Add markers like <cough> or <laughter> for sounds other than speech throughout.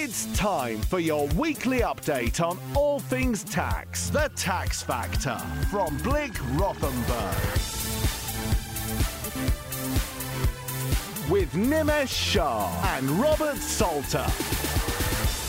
It's time for your weekly update on all things tax. The Tax Factor from Blick Rothenberg. With Nimesh Shah and Robert Salter.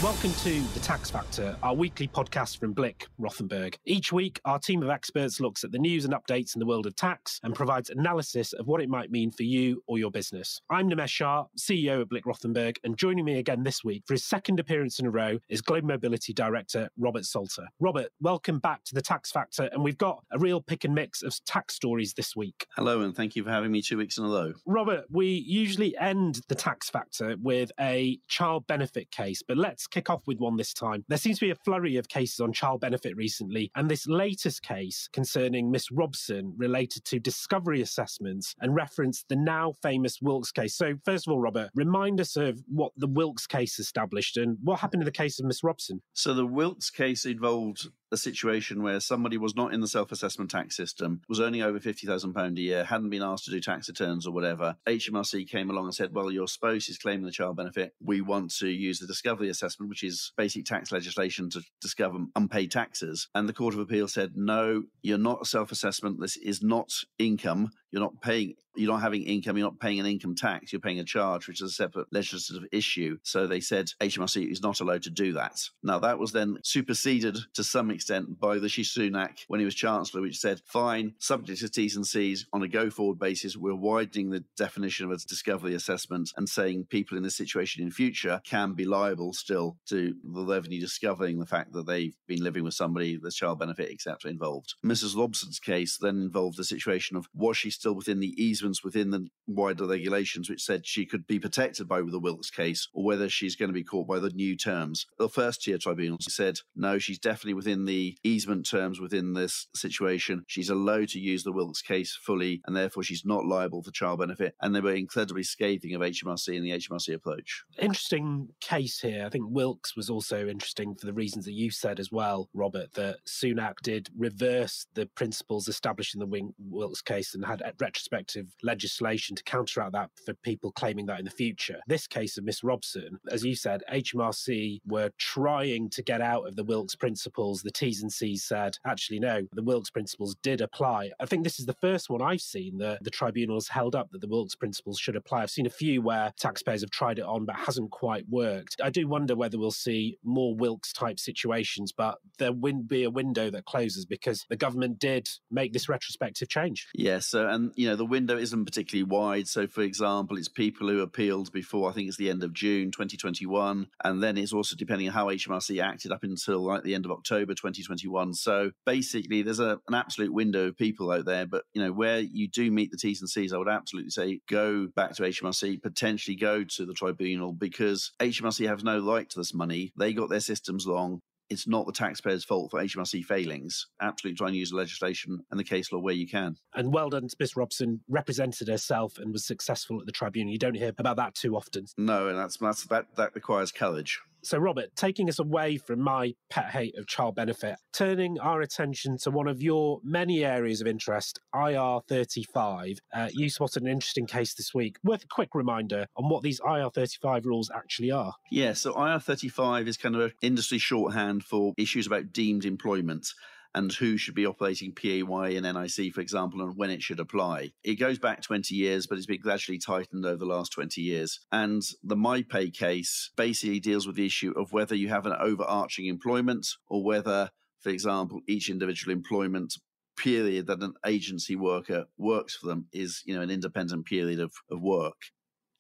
Welcome to The Tax Factor, our weekly podcast from Blick, Rothenberg. Each week, our team of experts looks at the news and updates in the world of tax and provides analysis of what it might mean for you or your business. I'm Nimesh Shah, CEO of Blick Rothenberg, and joining me again this week for his second appearance in a row is Global Mobility Director Robert Salter. Robert, welcome back to The Tax Factor, and we've got a real pick and mix of tax stories this week. Hello, and thank you for having me two weeks in a row. Robert, we usually end The Tax Factor with a child benefit case, but let's kick off with one this time. There seems to be a flurry of cases on child benefit recently, and this latest case concerning Miss Robson related to discovery assessments and referenced the now famous Wilkes case. So, first of all, Robert, remind us of what the Wilkes case established and what happened in the case of Miss Robson. So, the Wilkes case involved a situation where somebody was not in the self-assessment tax system, was earning over fifty thousand pound a year, hadn't been asked to do tax returns or whatever. HMRC came along and said, "Well, your spouse is claiming the child benefit. We want to use the discovery assessment, which is basic tax legislation to discover unpaid taxes." And the Court of Appeal said, "No, you're not a self-assessment. This is not income. You're not paying." You're not having income, you're not paying an income tax, you're paying a charge, which is a separate legislative issue. So they said HMRC is not allowed to do that. Now, that was then superseded to some extent by the Sunak when he was Chancellor, which said, fine, subject to T's and C's on a go forward basis, we're widening the definition of a discovery assessment and saying people in this situation in future can be liable still to the revenue discovering the fact that they've been living with somebody, there's child benefit, etc. involved. Mrs. Robson's case then involved the situation of was she still within the easement within the wider regulations, which said she could be protected by the Wilkes case, or whether she's going to be caught by the new terms. The first tier tribunal said no, she's definitely within the easement terms within this situation. She's allowed to use the Wilkes case fully, and therefore she's not liable for child benefit. And they were incredibly scathing of HMRC and the HMRC approach. Interesting case here. I think Wilkes was also interesting for the reasons that you said as well, Robert, that Sunak did reverse the principles established in the Wilkes case and had retrospective legislation to counteract that for people claiming that in the future. This case of Miss Robson, as you said, HMRC were trying to get out of the Wilkes principles. The T's and C's said, actually, no, the Wilkes principles did apply. I think this is the first one I've seen that the tribunals held up that the Wilkes principles should apply. I've seen a few where taxpayers have tried it on but hasn't quite worked. I do wonder whether we'll see more Wilkes type situations, but there will be a window that closes because the government did make this retrospective change. Yes, so, and you know the window isn't particularly wide. So, for example, it's people who appealed before I think it's the end of June 2021, and then it's also depending on how HMRC acted up until like the end of October 2021. So, basically, there's a, an absolute window of people out there. But you know, where you do meet the T's and C's, I would absolutely say go back to HMRC, potentially go to the tribunal because HMRC have no right to this money. They got their systems wrong it's not the taxpayer's fault for HMRC failings. Absolutely try and use the legislation and the case law where you can. And well done to Miss Robson, represented herself and was successful at the tribunal. You don't hear about that too often. No, and that's, that's that that requires courage. So, Robert, taking us away from my pet hate of child benefit, turning our attention to one of your many areas of interest, IR35. Uh, you spotted an interesting case this week. Worth a quick reminder on what these IR35 rules actually are. Yeah, so IR35 is kind of an industry shorthand for issues about deemed employment and who should be operating PAY and NIC, for example, and when it should apply. It goes back 20 years, but it's been gradually tightened over the last 20 years. And the MyPay case basically deals with the issue of whether you have an overarching employment or whether, for example, each individual employment period that an agency worker works for them is, you know, an independent period of, of work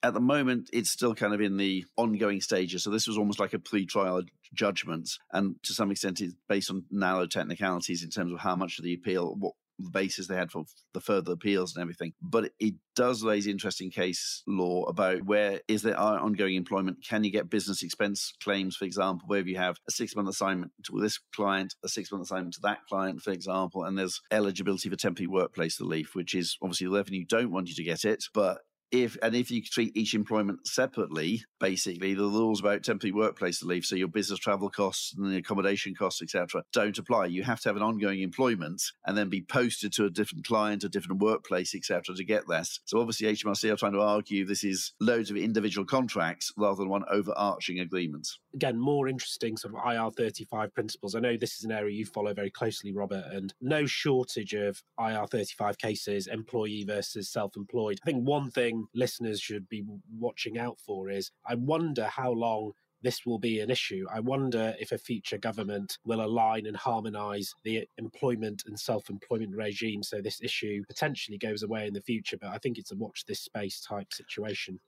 at the moment, it's still kind of in the ongoing stages. So this was almost like a pre-trial judgment, and to some extent, it's based on narrow technicalities in terms of how much of the appeal, what the basis they had for the further appeals and everything. But it does raise interesting case law about where is there ongoing employment? Can you get business expense claims, for example, where you have a six month assignment to this client, a six month assignment to that client, for example, and there's eligibility for temporary workplace relief, which is obviously the revenue don't want you to get it, but if and if you treat each employment separately, basically the rules about temporary workplace leave, so your business travel costs and the accommodation costs, etc., don't apply. You have to have an ongoing employment and then be posted to a different client, a different workplace, etc., to get this. So obviously HMRC are trying to argue this is loads of individual contracts rather than one overarching agreement. Again, more interesting sort of IR35 principles. I know this is an area you follow very closely, Robert, and no shortage of IR35 cases, employee versus self-employed. I think one listeners should be watching out for is I wonder how long this will be an issue. I wonder if a future government will align and harmonise the employment and self employment regime so this issue potentially goes away in the future. But I think it's a watch this space type situation.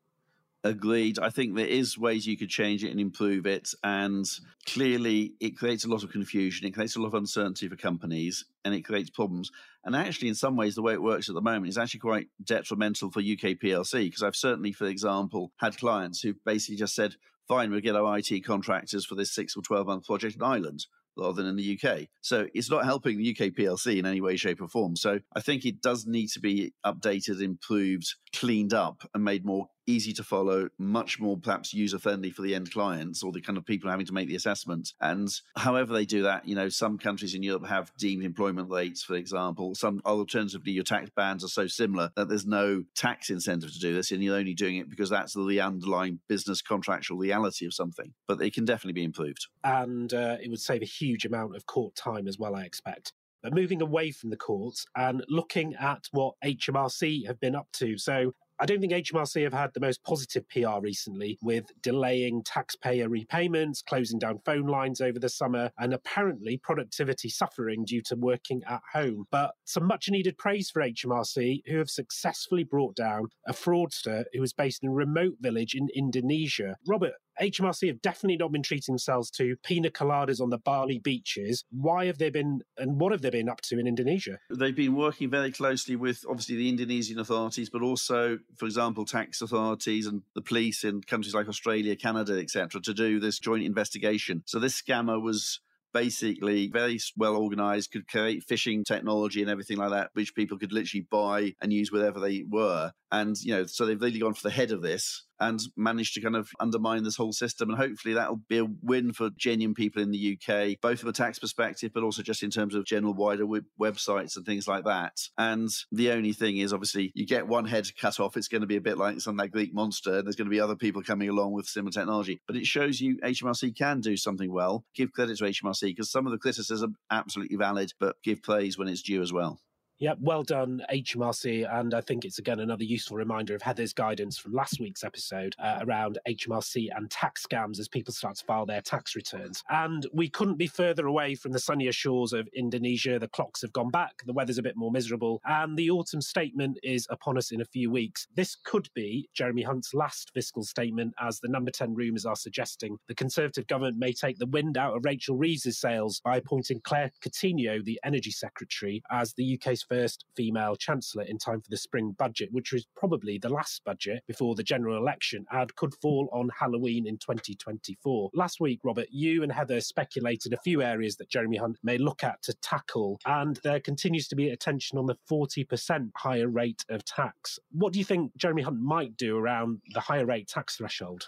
Agreed. I think there is ways you could change it and improve it, and clearly it creates a lot of confusion. It creates a lot of uncertainty for companies, and it creates problems. And actually, in some ways, the way it works at the moment is actually quite detrimental for UK PLC because I've certainly, for example, had clients who basically just said, "Fine, we'll get our IT contractors for this six or twelve month project in Ireland." rather than in the UK. So it's not helping the UK PLC in any way, shape, or form. So I think it does need to be updated, improved, cleaned up, and made more easy to follow, much more perhaps user friendly for the end clients or the kind of people having to make the assessment. And however they do that, you know, some countries in Europe have deemed employment rates, for example. Some alternatively, your tax bands are so similar that there's no tax incentive to do this, and you're only doing it because that's the underlying business contractual reality of something. But it can definitely be improved. And uh, it would save a huge amount of court time as well, I expect. But moving away from the courts and looking at what HMRC have been up to. So I don't think HMRC have had the most positive PR recently with delaying taxpayer repayments, closing down phone lines over the summer, and apparently productivity suffering due to working at home. But some much needed praise for HMRC, who have successfully brought down a fraudster who was based in a remote village in Indonesia. Robert, HMRC have definitely not been treating themselves to pina coladas on the Bali beaches. Why have they been, and what have they been up to in Indonesia? They've been working very closely with obviously the Indonesian authorities, but also, for example, tax authorities and the police in countries like Australia, Canada, etc., to do this joint investigation. So this scammer was basically very well organized, could create phishing technology and everything like that, which people could literally buy and use wherever they were. And, you know, so they've really gone for the head of this and managed to kind of undermine this whole system. And hopefully that'll be a win for genuine people in the UK, both from a tax perspective, but also just in terms of general wider web- websites and things like that. And the only thing is, obviously, you get one head cut off, it's going to be a bit like some that Greek monster. and There's going to be other people coming along with similar technology. But it shows you HMRC can do something well. Give credit to HMRC because some of the criticism absolutely valid, but give praise when it's due as well. Yeah, well done, HMRC. And I think it's again another useful reminder of Heather's guidance from last week's episode uh, around HMRC and tax scams as people start to file their tax returns. And we couldn't be further away from the sunnier shores of Indonesia. The clocks have gone back, the weather's a bit more miserable, and the autumn statement is upon us in a few weeks. This could be Jeremy Hunt's last fiscal statement, as the number 10 rumours are suggesting. The Conservative government may take the wind out of Rachel Reeves' sails by appointing Claire Coutinho, the Energy Secretary, as the UK's first female chancellor in time for the spring budget, which was probably the last budget before the general election and could fall on Halloween in 2024. Last week, Robert, you and Heather speculated a few areas that Jeremy Hunt may look at to tackle, and there continues to be attention on the 40% higher rate of tax. What do you think Jeremy Hunt might do around the higher rate tax threshold?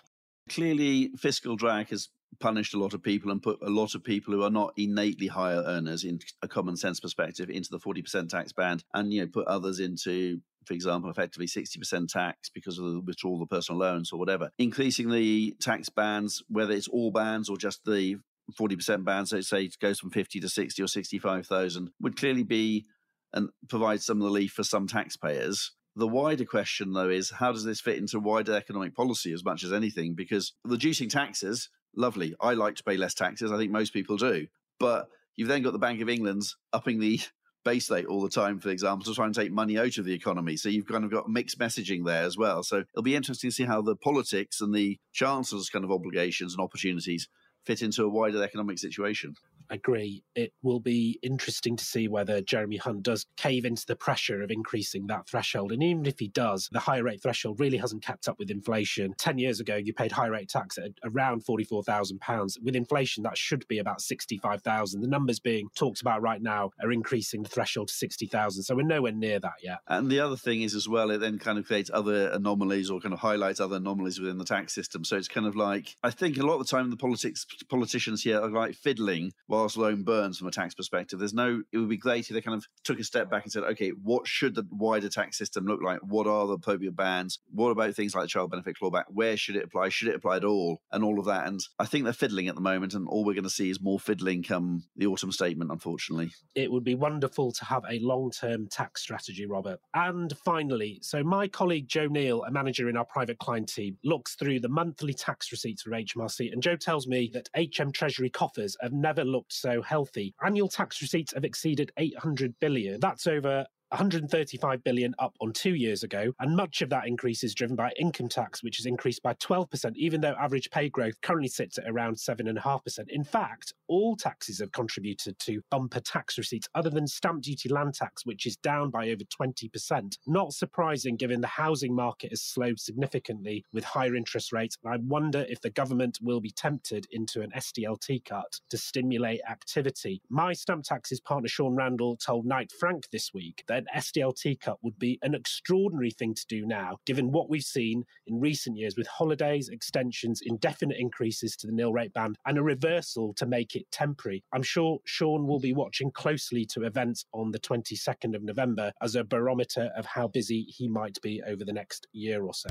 Clearly, fiscal drag has punished a lot of people and put a lot of people who are not innately higher earners in a common sense perspective into the 40% tax band and you know put others into for example, effectively 60% tax because of the withdrawal of personal loans or whatever. Increasing the tax bands, whether it's all bands or just the 40% bands, so say it goes from 50 to 60 or 65,000, would clearly be and provide some relief for some taxpayers. The wider question, though, is how does this fit into wider economic policy as much as anything? Because reducing taxes lovely. I like to pay less taxes. I think most people do. But you've then got the Bank of England's upping the <laughs> base rate all the time, for example, to try and take money out of the economy. So you've kind of got mixed messaging there as well. So it'll be interesting to see how the politics and the chancellor's kind of obligations and opportunities fit into a wider economic situation. Agree. It will be interesting to see whether Jeremy Hunt does cave into the pressure of increasing that threshold. And even if he does, the high rate threshold really hasn't kept up with inflation. 10 years ago, you paid high rate tax at around £44,000. With inflation, that should be about 65,000. The numbers being talked about right now are increasing the threshold to 60,000. So we're nowhere near that yet. And the other thing is as well, it then kind of creates other anomalies or kind of highlights other anomalies within the tax system. So it's kind of like, I think a lot of the time the politics politicians here are like fiddling whilst burns from a tax perspective. There's no, it would be great if they kind of took a step back and said, okay, what should the wider tax system look like? What are the appropriate bans? What about things like the child benefit clawback? Where should it apply? Should it apply at all? And all of that. And I think they're fiddling at the moment, and all we're going to see is more fiddling come the autumn statement, unfortunately. It would be wonderful to have a long term tax strategy, Robert. And finally, so my colleague Joe Neal, a manager in our private client team, looks through the monthly tax receipts for HMRC. And Joe tells me that HM Treasury coffers have never looked so healthy. Annual tax receipts have exceeded 800 billion. That's over 135 billion up on two years ago, and much of that increase is driven by income tax, which has increased by 12%, even though average pay growth currently sits at around 7.5%. In fact, all taxes have contributed to bumper tax receipts, other than stamp duty land tax, which is down by over 20%. Not surprising given the housing market has slowed significantly with higher interest rates. I wonder if the government will be tempted into an SDLT cut to stimulate activity. My stamp taxes partner Sean Randall told Knight Frank this week that an SDLT cut would be an extraordinary thing to do now, given what we've seen in recent years with holidays, extensions, indefinite increases to the nil rate band, and a reversal to make it temporary. I'm sure Sean will be watching closely to events on the 22nd of November as a barometer of how busy he might be over the next year or so.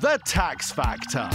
The Tax Factor.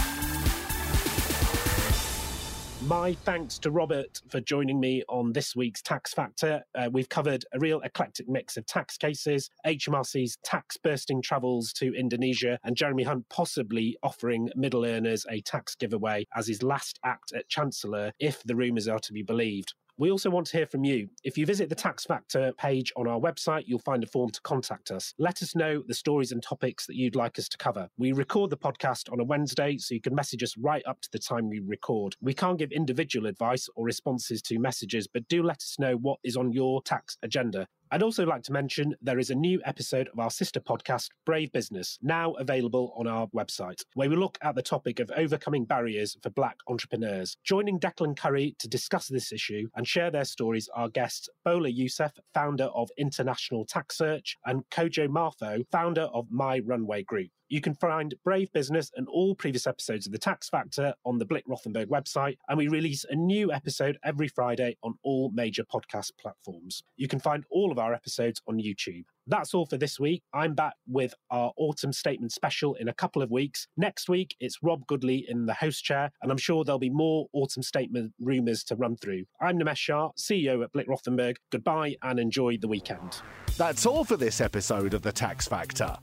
My thanks to Robert for joining me on this week's Tax Factor. Uh, we've covered a real eclectic mix of tax cases, HMRC's tax bursting travels to Indonesia, and Jeremy Hunt possibly offering middle earners a tax giveaway as his last act at Chancellor, if the rumours are to be believed. We also want to hear from you. If you visit the Tax Factor page on our website, you'll find a form to contact us. Let us know the stories and topics that you'd like us to cover. We record the podcast on a Wednesday, so you can message us right up to the time we record. We can't give individual advice or responses to messages, but do let us know what is on your tax agenda. I'd also like to mention there is a new episode of our sister podcast, Brave Business, now available on our website, where we look at the topic of overcoming barriers for black entrepreneurs. Joining Declan Curry to discuss this issue and share their stories are guests Bola Youssef, founder of International Tax Search, and Kojo Marfo, founder of My Runway Group. You can find Brave Business and all previous episodes of The Tax Factor on the Blick Rothenberg website, and we release a new episode every Friday on all major podcast platforms. You can find all of our episodes on YouTube. That's all for this week. I'm back with our autumn statement special in a couple of weeks. Next week, it's Rob Goodley in the host chair, and I'm sure there'll be more autumn statement rumours to run through. I'm Nimesh Shah, CEO at Blick Rothenberg. Goodbye and enjoy the weekend. That's all for this episode of The Tax Factor.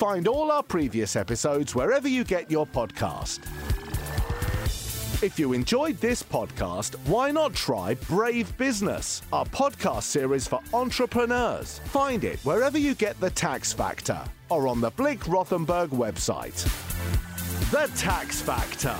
Find all our previous episodes wherever you get your podcast. If you enjoyed this podcast, why not try Brave Business, our podcast series for entrepreneurs? Find it wherever you get The Tax Factor or on the Blick Rothenberg website. The Tax Factor.